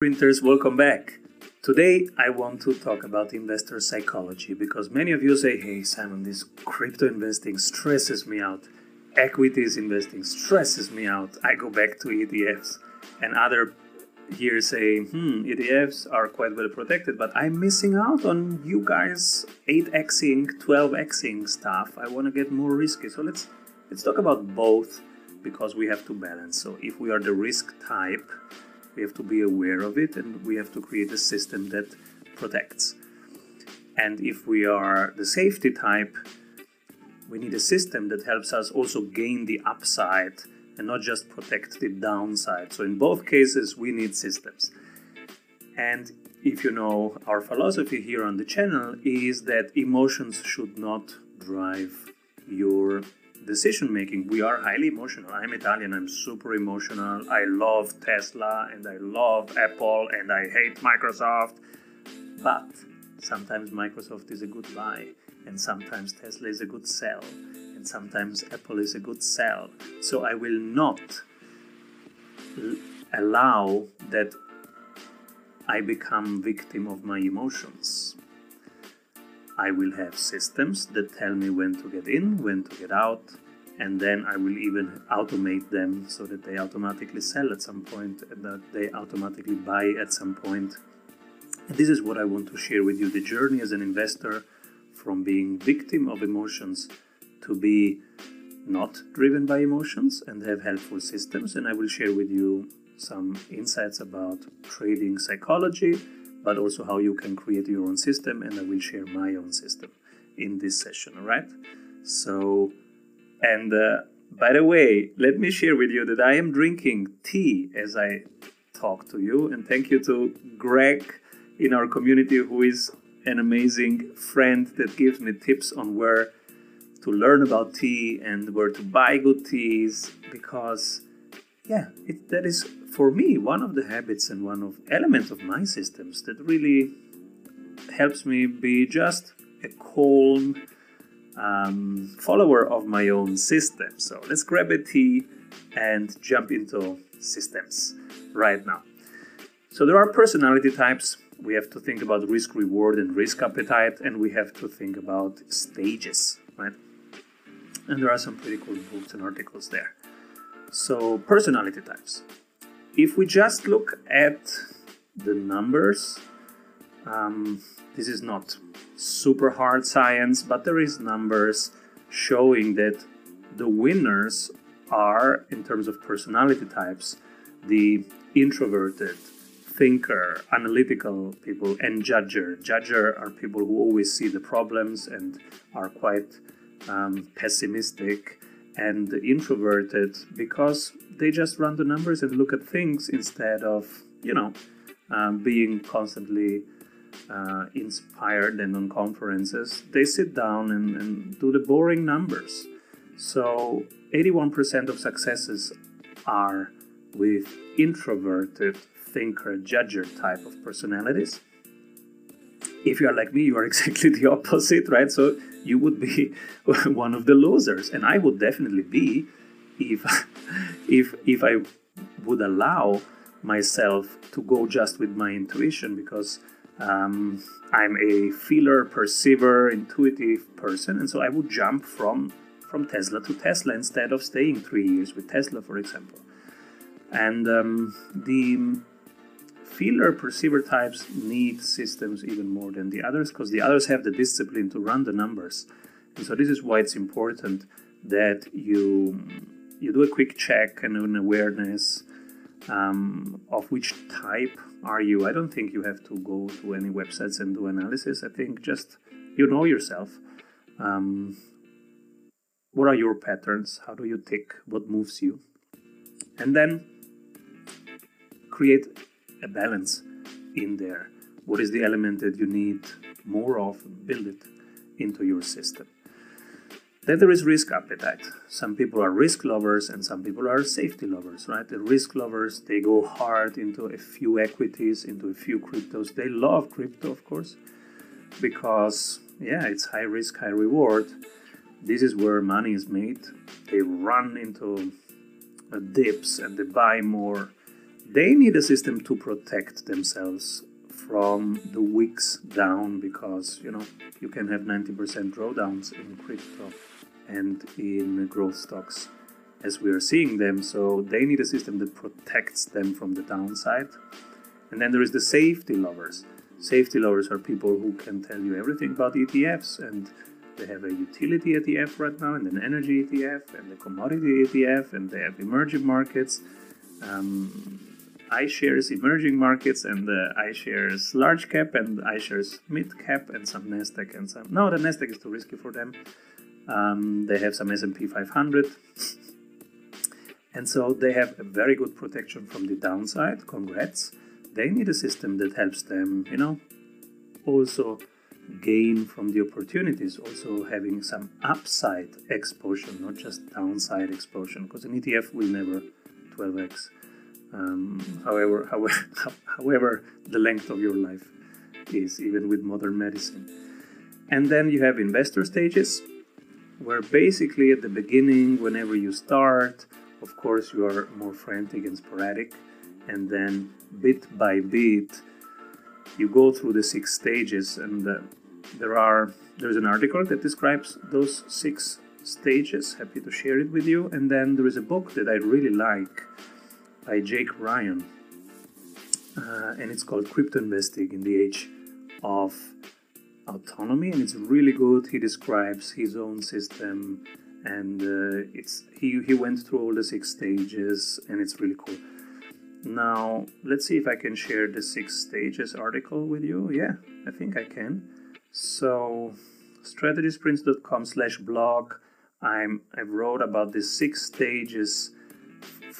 Printers, welcome back. Today I want to talk about investor psychology because many of you say, hey Simon, this crypto investing stresses me out. Equities investing stresses me out. I go back to ETFs. And other here say, hmm, ETFs are quite well protected, but I'm missing out on you guys 8xing, 12xing stuff. I want to get more risky. So let's let's talk about both because we have to balance. So if we are the risk type, we have to be aware of it and we have to create a system that protects. And if we are the safety type, we need a system that helps us also gain the upside and not just protect the downside. So, in both cases, we need systems. And if you know our philosophy here on the channel, is that emotions should not drive your decision making. We are highly emotional. I'm Italian, I'm super emotional. I love Tesla and I love Apple and I hate Microsoft. But sometimes Microsoft is a good buy, and sometimes Tesla is a good sell, and sometimes Apple is a good sell. So I will not allow that I become victim of my emotions. I will have systems that tell me when to get in, when to get out, and then I will even automate them so that they automatically sell at some point and that they automatically buy at some point. And this is what I want to share with you the journey as an investor from being victim of emotions to be not driven by emotions and have helpful systems. And I will share with you some insights about trading psychology but also how you can create your own system and I will share my own system in this session, all right? So, and uh, by the way, let me share with you that I am drinking tea as I talk to you and thank you to Greg in our community who is an amazing friend that gives me tips on where to learn about tea and where to buy good teas because yeah, it, that is for me one of the habits and one of elements of my systems that really helps me be just a calm um, follower of my own system. So let's grab a tea and jump into systems right now. So there are personality types. We have to think about risk reward and risk appetite, and we have to think about stages, right? And there are some pretty cool books and articles there. So, personality types if we just look at the numbers, um, this is not super hard science, but there is numbers showing that the winners are, in terms of personality types, the introverted, thinker, analytical people, and judger. Judger are people who always see the problems and are quite um, pessimistic, and introverted because they just run the numbers and look at things instead of, you know, um, being constantly uh, inspired and on conferences. They sit down and, and do the boring numbers. So 81% of successes are with introverted thinker judger type of personalities. If you are like me, you are exactly the opposite, right? So you would be one of the losers, and I would definitely be if if if I would allow myself to go just with my intuition because um, I'm a feeler, perceiver, intuitive person, and so I would jump from from Tesla to Tesla instead of staying three years with Tesla, for example. And um, the feeler perceiver types need systems even more than the others because the others have the discipline to run the numbers. And so this is why it's important that you you do a quick check and an awareness um, of which type are you. I don't think you have to go to any websites and do analysis. I think just you know yourself. Um, what are your patterns? How do you tick? What moves you? And then create a balance in there. What is the element that you need more of? Build it into your system. Then there is risk appetite. Some people are risk lovers and some people are safety lovers, right? The risk lovers, they go hard into a few equities, into a few cryptos. They love crypto, of course, because, yeah, it's high risk, high reward. This is where money is made. They run into dips and they buy more they need a system to protect themselves from the wicks down because you know you can have 90% drawdowns in crypto and in growth stocks as we are seeing them. So they need a system that protects them from the downside. And then there is the safety lovers. Safety lovers are people who can tell you everything about ETFs and they have a utility ETF right now and an energy ETF and a commodity ETF and they have emerging markets. Um, iShares emerging markets and the iShares large cap and iShares mid cap and some Nasdaq and some no the Nasdaq is too risky for them. Um, they have some S&P 500 and so they have a very good protection from the downside. Congrats. They need a system that helps them, you know, also gain from the opportunities, also having some upside exposure, not just downside exposure, because an ETF will never 12x. Um, however, however, however, the length of your life is, even with modern medicine. And then you have investor stages, where basically at the beginning, whenever you start, of course, you are more frantic and sporadic, and then bit by bit, you go through the six stages, and uh, there are there's an article that describes those six stages. Happy to share it with you. And then there is a book that I really like by Jake Ryan, uh, and it's called Crypto Investing in the Age of Autonomy, and it's really good. He describes his own system, and uh, it's he he went through all the six stages, and it's really cool. Now let's see if I can share the six stages article with you. Yeah, I think I can. So strategysprints.com slash blog. I'm I wrote about the six stages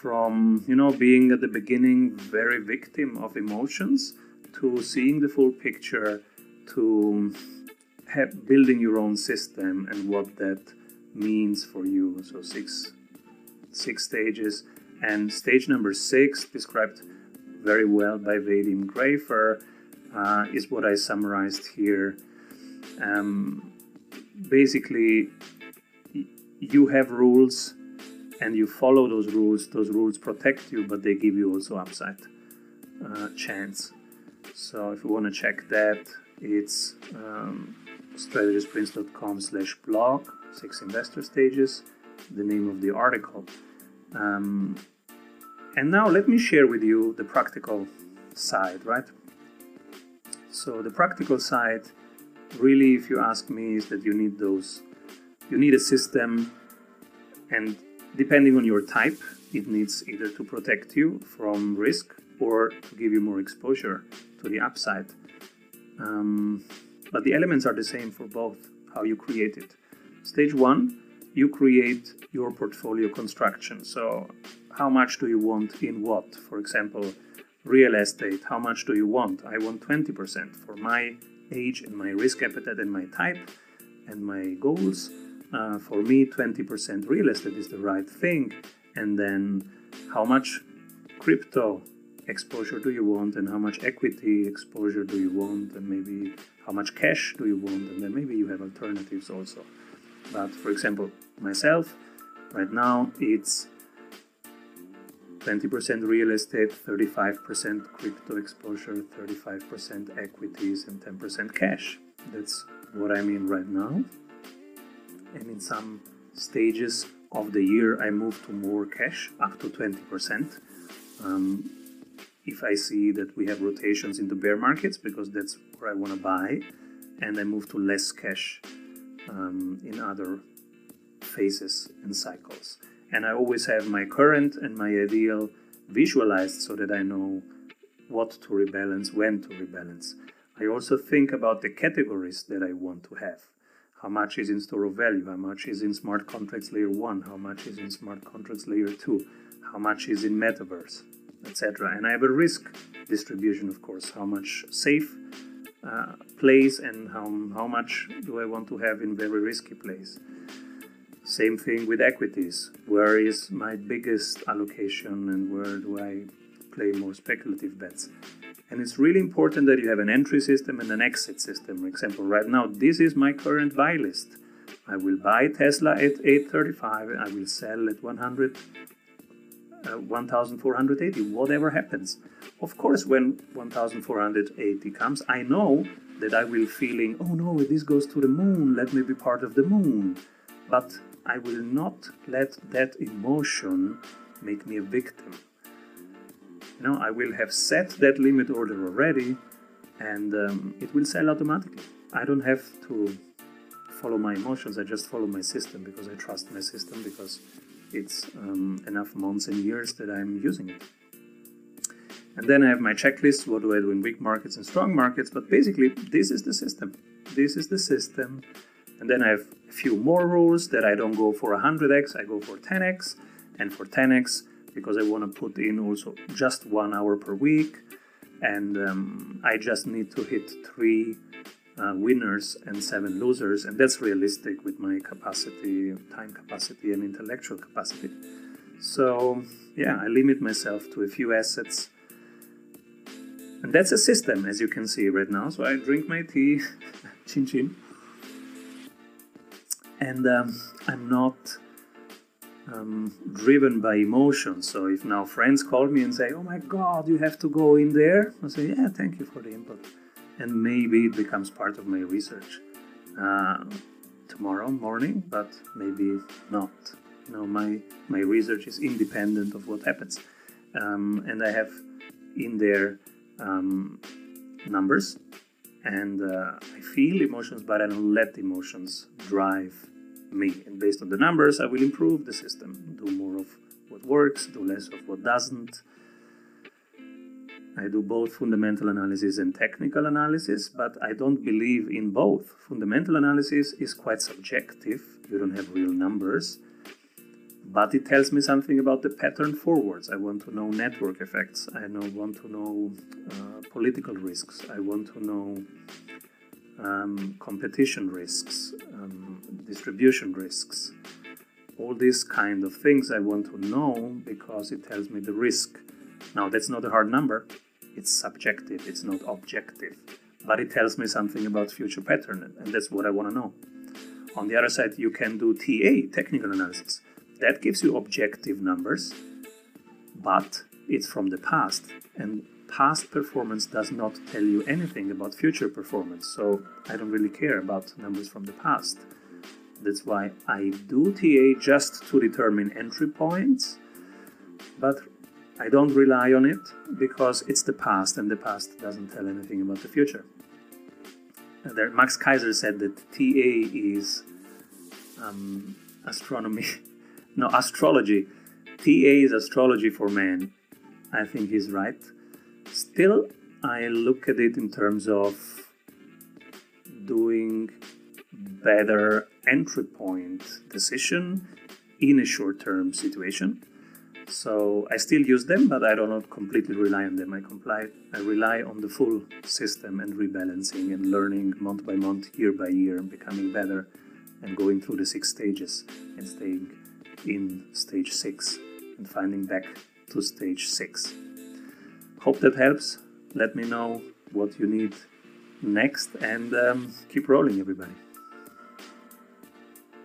from you know being at the beginning very victim of emotions to seeing the full picture to have, building your own system and what that means for you. So six six stages. And stage number six described very well by Vadim Graifer uh, is what I summarized here. Um, basically you have rules and you follow those rules, those rules protect you, but they give you also upside uh, chance. So if you want to check that, it's um, strategysprints.com slash blog, six investor stages, the name of the article. Um, and now let me share with you the practical side, right? So the practical side, really, if you ask me, is that you need those, you need a system and Depending on your type, it needs either to protect you from risk or to give you more exposure to the upside. Um, but the elements are the same for both, how you create it. Stage one, you create your portfolio construction. So, how much do you want in what? For example, real estate, how much do you want? I want 20% for my age and my risk appetite and my type and my goals uh, for me 20% real estate is the right thing. And then how much crypto exposure do you want? And how much equity exposure do you want? And maybe how much cash do you want? And then maybe you have alternatives also. But for example myself right now it's 20% real estate 35% crypto exposure 35% equities and 10% cash. That's what i mean right now and in some stages of the year I move to more cash, up to 20%. Um, if I see that we have rotations into bear markets, because that's where I want to buy, and I move to less cash um, in other phases and cycles. And I always have my current and my ideal visualized so that I know what to rebalance, when to rebalance. I also think about the categories that I want to have how much is in store of value, how much is in smart contracts layer 1, how much is in smart contracts layer 2, how much is in metaverse, etc. And I have a risk distribution, of course, how much safe uh, plays and how, how much do I want to have in very risky plays. Same thing with equities. Where is my biggest allocation and where do I play more speculative bets? And it's really important that you have an entry system and an exit system. For example, right now, this is my current buy list. I will buy Tesla at 835, I will sell at 100 uh, 1480, whatever happens. Of course, when 1480 comes, I know that I will feeling, oh no, this goes to the moon, let me be part of the moon. But I will not let that emotion make me a victim. You know, I will have set that limit order already and um, it will sell automatically. I don't have to follow my emotions, I just follow my system because I trust my system because it's um, enough months and years that I'm using it. And then I have my checklist what do I do in weak markets and strong markets? But basically, this is the system. This is the system. And then I have a few more rules that I don't go for 100x, I go for 10x. And for 10x, because I want to put in also just one hour per week. And um, I just need to hit three uh, winners and seven losers. And that's realistic with my capacity, time capacity, and intellectual capacity. So, yeah, I limit myself to a few assets and that's a system, as you can see right now. So I drink my tea, chin chin. And um, I'm not um, driven by emotions. So if now friends call me and say, oh my God, you have to go in there, I say, yeah, thank you for the input. And maybe it becomes part of my research uh, tomorrow morning, but maybe not. You know, my, my research is independent of what happens. Um, and I have in there um, numbers and uh, I feel emotions, but I don't let emotions drive me. And based on the numbers, I will improve the system, do more of what works, do less of what doesn't. I do both fundamental analysis and technical analysis, but I don't believe in both. Fundamental analysis is quite subjective, you don't have real numbers but it tells me something about the pattern forwards. I want to know network effects. I know, want to know uh, political risks. I want to know um, competition risks, um, distribution risks. All these kind of things I want to know because it tells me the risk. Now, that's not a hard number. It's subjective. It's not objective. But it tells me something about future pattern, and that's what I want to know. On the other side, you can do TA, technical analysis that gives you objective numbers, but it's from the past, and past performance does not tell you anything about future performance. So I don't really care about numbers from the past. That's why I do TA just to determine entry points, but I don't rely on it because it's the past and the past doesn't tell anything about the future. There, Max Keiser said that TA is um, astronomy No, astrology. TA is astrology for men. I think he's right. Still, I look at it in terms of doing better entry point decision in a short term situation. So I still use them, but I do not completely rely on them. I comply, I rely on the full system and rebalancing and learning month by month, year by year, and becoming better and going through the six stages and staying in stage 6 and finding back to stage 6. Hope that helps. Let me know what you need next and um, keep rolling, everybody.